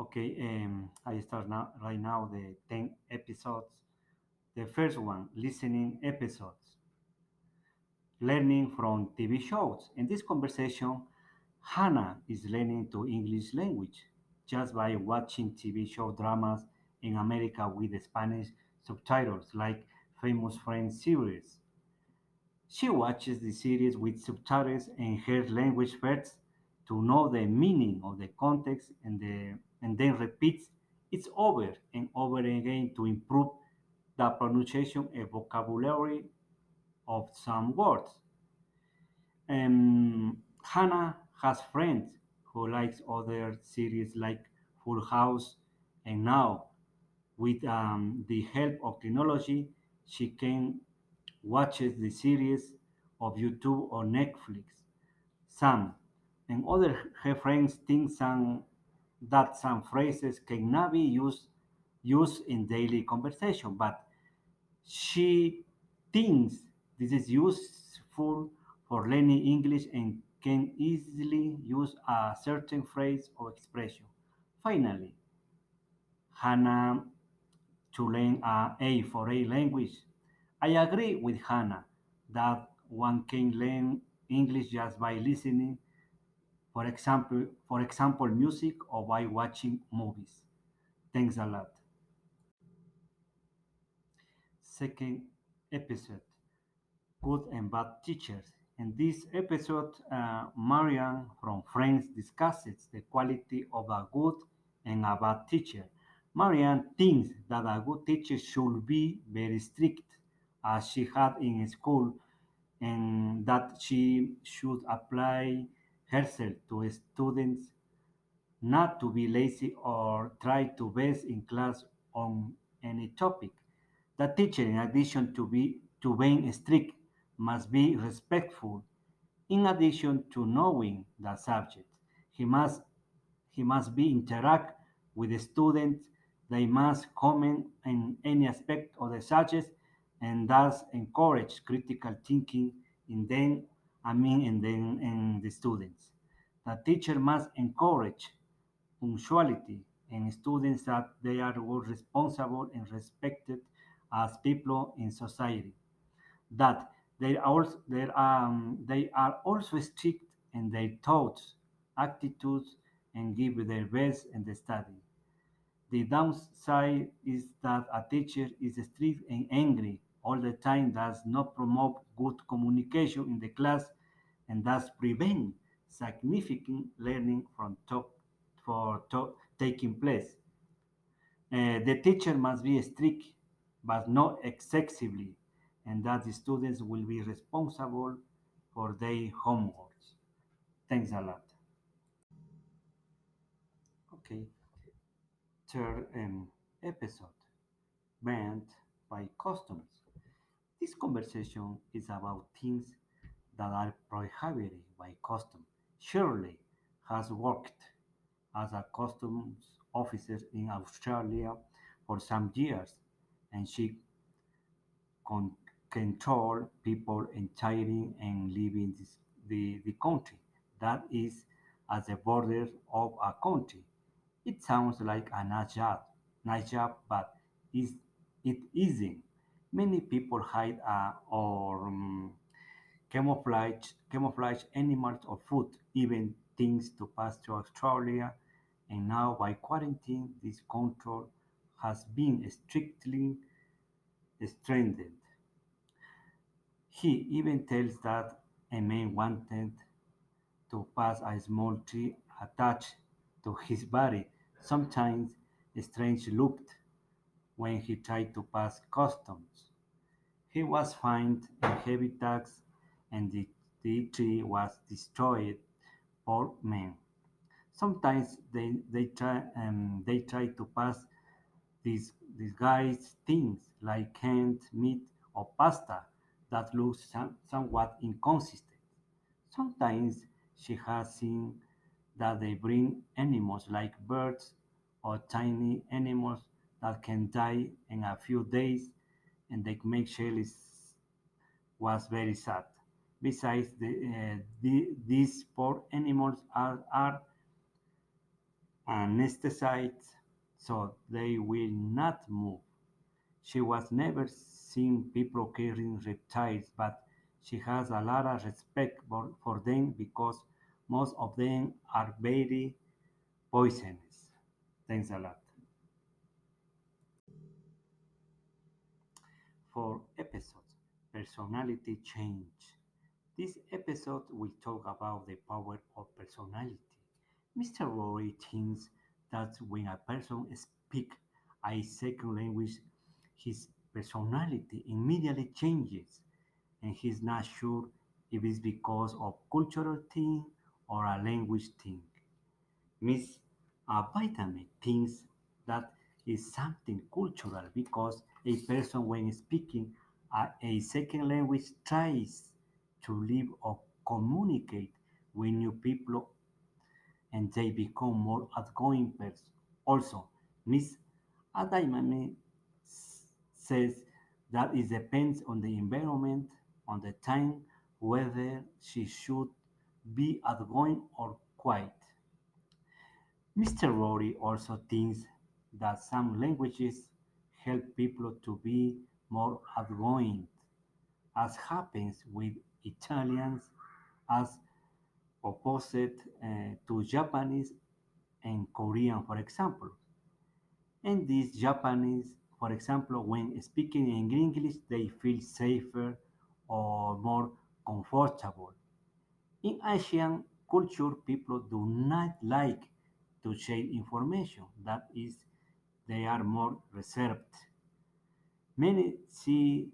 Okay, um, I start now right now the 10 episodes. The first one, listening episodes, learning from TV shows. In this conversation, Hannah is learning to English language just by watching TV show dramas in America with Spanish subtitles like famous Friends series. She watches the series with subtitles in her language first to know the meaning of the context and, the, and then repeats it over and over again to improve the pronunciation and vocabulary of some words. Um, Hannah has friends who likes other series like Full House and now with um, the help of technology she can watches the series of YouTube or Netflix. Some and other her friends think some that some phrases cannot be used used in daily conversation, but she thinks this is useful for learning English and can easily use a certain phrase or expression. Finally, Hannah to learn a A for A language. I agree with Hannah that one can learn English just by listening, for example, for example, music or by watching movies. Thanks a lot. Second episode, Good and Bad Teachers. In this episode, uh, Marian from France discusses the quality of a good and a bad teacher. Marian thinks that a good teacher should be very strict, as she had in school, and that she should apply herself to students not to be lazy or try to best in class on any topic. The teacher, in addition to, be, to being strict, must be respectful. In addition to knowing the subject, he must, he must be interact with the students. They must comment in any aspect of the subject and thus encourage critical thinking in them, I mean, in, them, in the students. The teacher must encourage punctuality in students that they are responsible and respected as people in society. That they also, they are, um, they are also strict in their thoughts, attitudes, and give their best in the study. The downside is that a teacher is strict and angry all the time does not promote good communication in the class and thus prevent significant learning from top for to- taking place. Uh, the teacher must be strict but not excessively, and that the students will be responsible for their homeworks. Thanks a lot. Okay, third um, episode banned by customs. This conversation is about things that are prohibited by custom. Shirley has worked as a customs officer in Australia for some years, and she con- control people entering and leaving this, the, the country. That is at the border of a country. It sounds like a nice job, nice job, but is it isn't. Many people hide uh, or um, camouflage camouflage animals or food, even things to pass to Australia. And now by quarantine, this control has been strictly strengthened. He even tells that a man wanted to pass a small tree attached to his body, sometimes strange looked when he tried to pass customs. He was fined a heavy tax and the, tree was destroyed for men. Sometimes they, they, try, um, they try to pass these disguised things like canned meat or pasta that looks some, somewhat inconsistent. Sometimes she has seen that they bring animals like birds or tiny animals that can die in a few days, and they make Shelley was very sad. Besides, the, uh, the, these poor animals are, are anesthetized so they will not move. She was never seen people killing reptiles, but she has a lot of respect for, for them because most of them are very poisonous. Thanks a lot. For episodes, personality change. This episode will talk about the power of personality. Mr. Rory thinks that when a person speaks a second language, his personality immediately changes, and he's not sure if it's because of cultural thing or a language thing. Miss Vitamin thinks that is something cultural because a person when speaking a second language tries to live or communicate with new people and they become more outgoing person. Also, Miss Adaimani says that it depends on the environment, on the time, whether she should be outgoing or quiet. Mr. Rory also thinks that some languages help people to be more outgoing, as happens with Italians as opposite uh, to Japanese and Korean, for example. And these Japanese, for example, when speaking in English, they feel safer or more comfortable. In Asian culture, people do not like to share information. That is, they are more reserved. Many see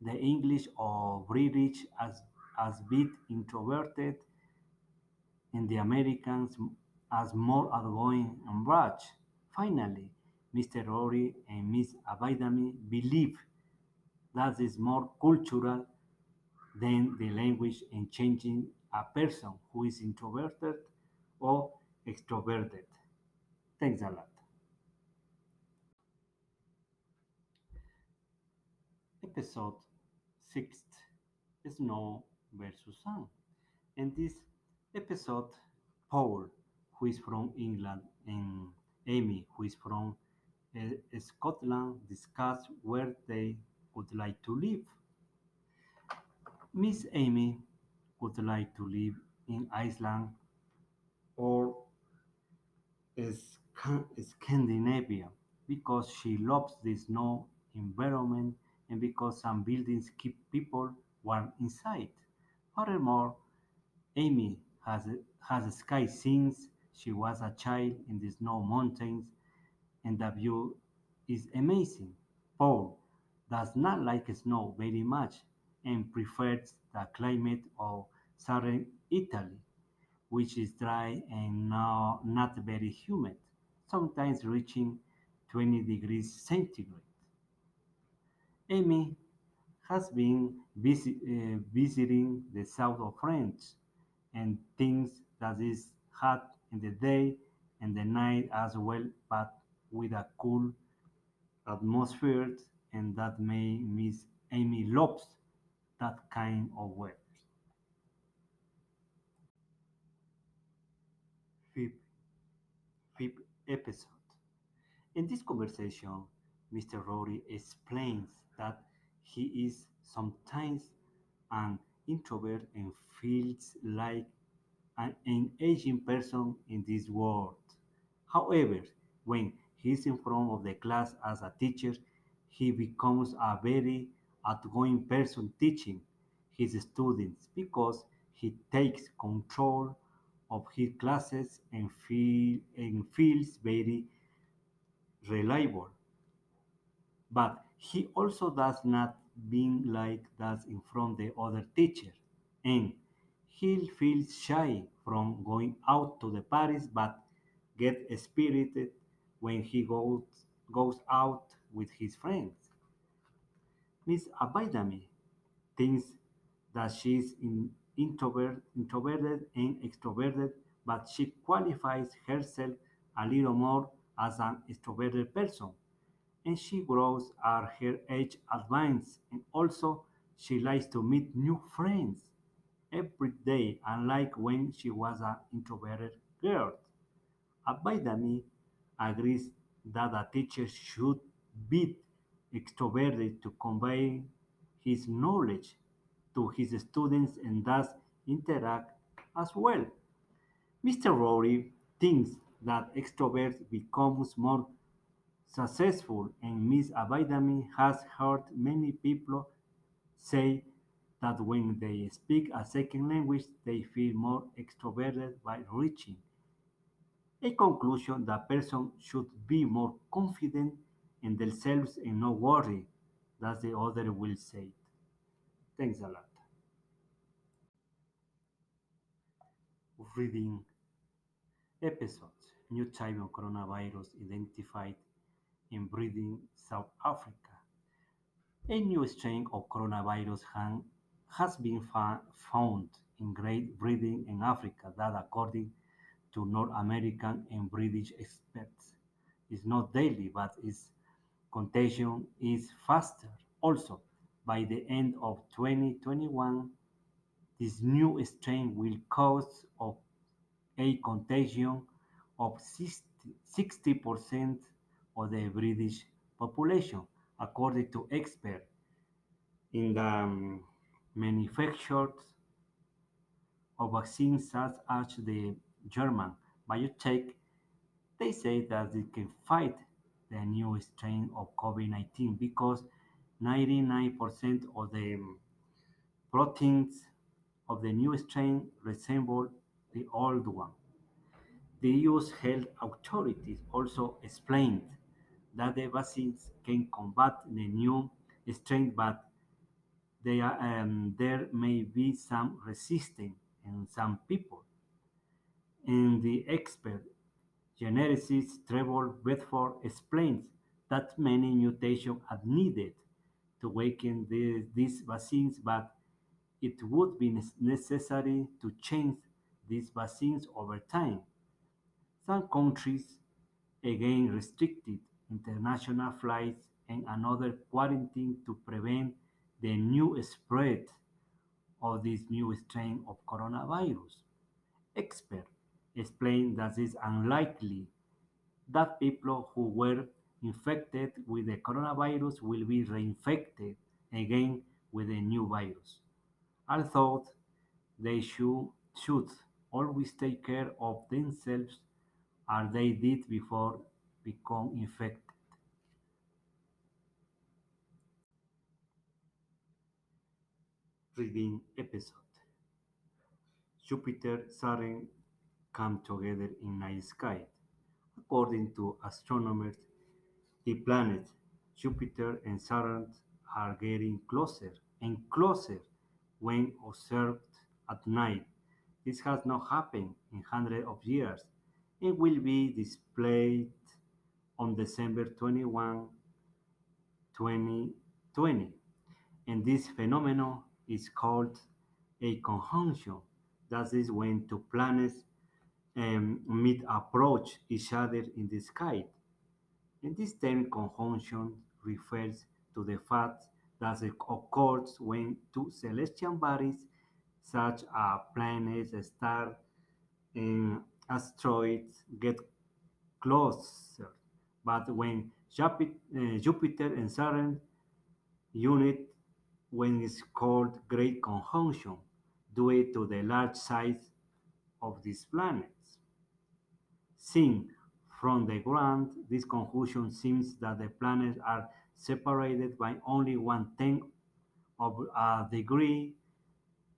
the English or British as, as bit introverted and the Americans as more outgoing and brash. Finally, Mr. Rory and Miss Abaidami believe that is more cultural than the language and changing a person who is introverted or extroverted. Thanks a lot. Episode 6 Snow versus Sun. In this episode, Paul, who is from England, and Amy, who is from uh, Scotland, discuss where they would like to live. Miss Amy would like to live in Iceland or Sca- Scandinavia because she loves the snow environment and because some buildings keep people warm inside. Furthermore, Amy has, has skied since she was a child in the snow mountains and the view is amazing. Paul does not like snow very much and prefers the climate of southern Italy, which is dry and now not very humid, sometimes reaching 20 degrees centigrade. Amy has been uh, visiting the south of France and thinks that is hot in the day and the night as well, but with a cool atmosphere, and that may Miss Amy loves that kind of weather. Fifth episode. In this conversation, Mr. Rory explains that he is sometimes an introvert and feels like an, an aging person in this world. However, when he is in front of the class as a teacher, he becomes a very outgoing person teaching his students because he takes control of his classes and, feel, and feels very reliable. But he also does not being like that in front of the other teacher. And he feels shy from going out to the parties but get spirited when he goes, goes out with his friends. Miss Abaidami thinks that she is in, introvert, introverted and extroverted, but she qualifies herself a little more as an extroverted person and she grows as her age advances and also she likes to meet new friends every day unlike when she was an introverted girl Abaidami agrees that a teacher should be extroverted to convey his knowledge to his students and thus interact as well. Mr. Rory thinks that extroverts becomes more successful and Miss Abaidami has heard many people say that when they speak a second language they feel more extroverted by reaching a conclusion that person should be more confident in themselves and not worry that the other will say it. Thanks a lot. Reading episodes. New type of coronavirus identified in breeding South Africa. A new strain of coronavirus has been found in Great Britain in Africa that, according to North American and British experts, is not deadly, but its contagion is faster. Also, by the end of 2021, this new strain will cause a contagion of 60 percent of the British population, according to experts in the um, manufacture of vaccines such as the German BioNTech. They say that they can fight the new strain of COVID-19 because 99% of the um, proteins of the new strain resemble the old one. The EU's health authorities also explained that the vaccines can combat the new strain, but they are, um, there may be some resistance in some people. And the expert geneticist Trevor Bedford explains that many mutations are needed to weaken the- these vaccines, but it would be necessary to change these vaccines over time. Some countries again restricted international flights and another quarantine to prevent the new spread of this new strain of coronavirus. Experts explain that it's unlikely that people who were infected with the coronavirus will be reinfected again with the new virus. Although they should, should always take care of themselves as they did before become infected. Reading episode. Jupiter, Saturn come together in night sky. According to astronomers, the planets Jupiter and Saturn are getting closer and closer when observed at night. This has not happened in hundreds of years and will be displayed on December 21, 2020. And this phenomenon is called a conjunction. That is when two planets um, meet approach each other in the sky. And this term conjunction refers to the fact that it occurs when two celestial bodies, such as planets, stars, and asteroids, get closer. But when uh, Jupiter and Saturn unite, when it's called Great Conjunction, due to the large size of these planets. Seen from the ground, this conjunction seems that the planets are separated by only one tenth of a degree,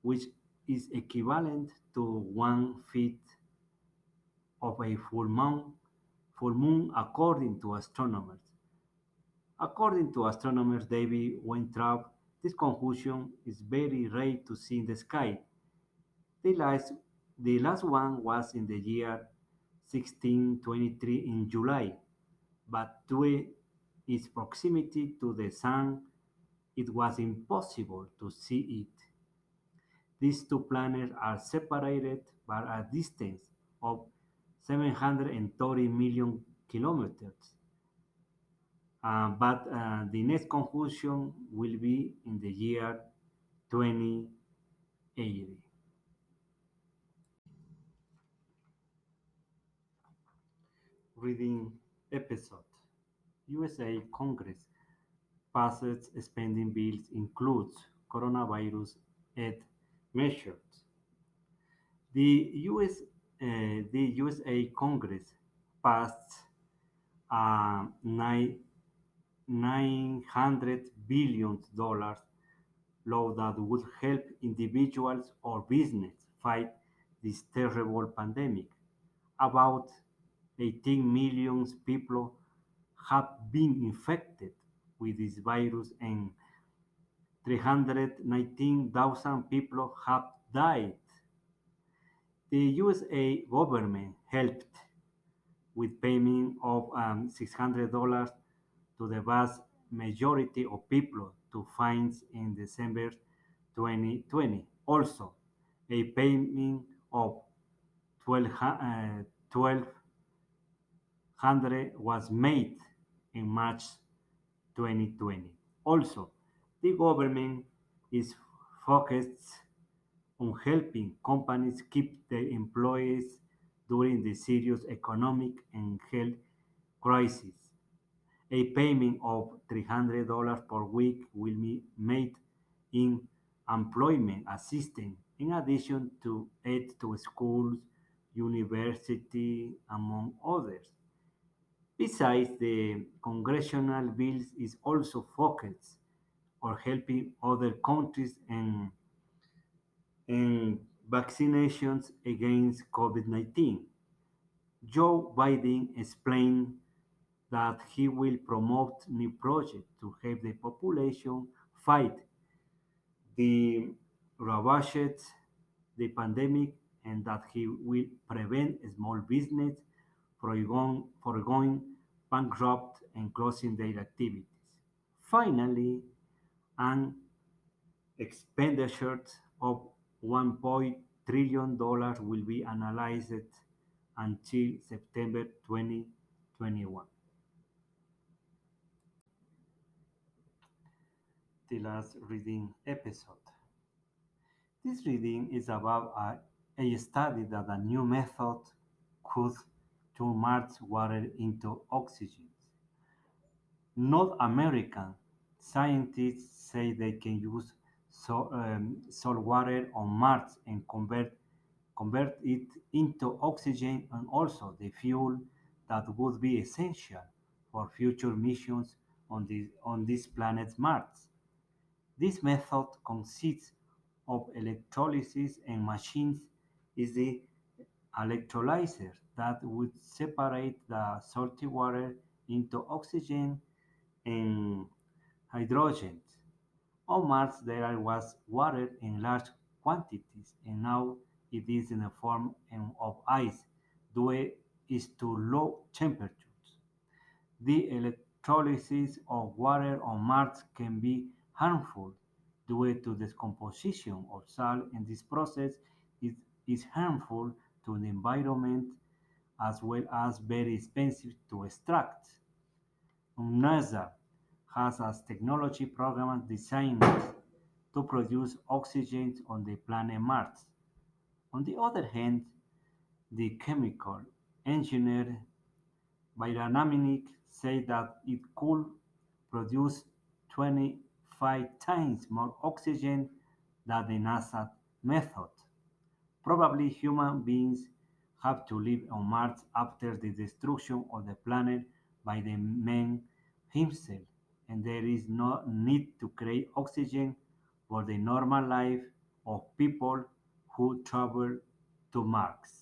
which is equivalent to one fifth of a full moon, full moon according to astronomers. According to astronomers David Weintraub, this conjunction is very rare to see in the sky. The last, the last one was in the year 1623 in July, but due its proximity to the Sun, it was impossible to see it. These two planets are separated by a distance of 730 million kilometers. Uh, but uh, the next conjunction will be in the year 2080. reading episode. USA Congress passes spending bills includes coronavirus aid measures. The US Eh, the USA Congress passed a nine, 900 billion dollars law that would help individuals or business fight this terrible pandemic. About 18 million people have been infected with this virus and 319,000 people have died. The USA government helped with payment of um, $600 to the vast majority of people to fines in December 2020. Also, a payment of 1200 was made in March 2020. Also, the government is focused on helping companies keep their employees during the serious economic and health crisis. A payment of $300 per week will be made in employment assistance in addition to aid to schools, university, among others. Besides, the congressional bills is also focused on helping other countries and in vaccinations against COVID-19. Joe Biden explained that he will promote new projects to help the population fight the ravaged the pandemic and that he will prevent small business from going, bankrupt and closing their activities. Finally, an expenditures of $1 trillion will be analyzed until September 2021. The last reading episode. This reading is about a, a study that a new method could turn water into oxygen. North American scientists say they can use so, um, salt water on Mars and convert convert it into oxygen and also the fuel that would be essential for future missions on this on this planet Mars. This method consists of electrolysis and machines is the electrolyzer that would separate the salty water into oxygen and hydrogen. On Mars there was water in large quantities and now it is in the form of ice due is to low temperatures. The electrolysis of water on Mars can be harmful due to decomposition of salt and this process is, is harmful to the environment as well as very expensive to extract. NASA has a technology program designed to produce oxygen on the planet Mars. On the other hand, the chemical engineer Bionaminix said that it could produce 25 times more oxygen than the NASA method. Probably human beings have to live on Mars after the destruction of the planet by the man himself, and there is no need to create oxygen for the normal life of people who travel to Mars.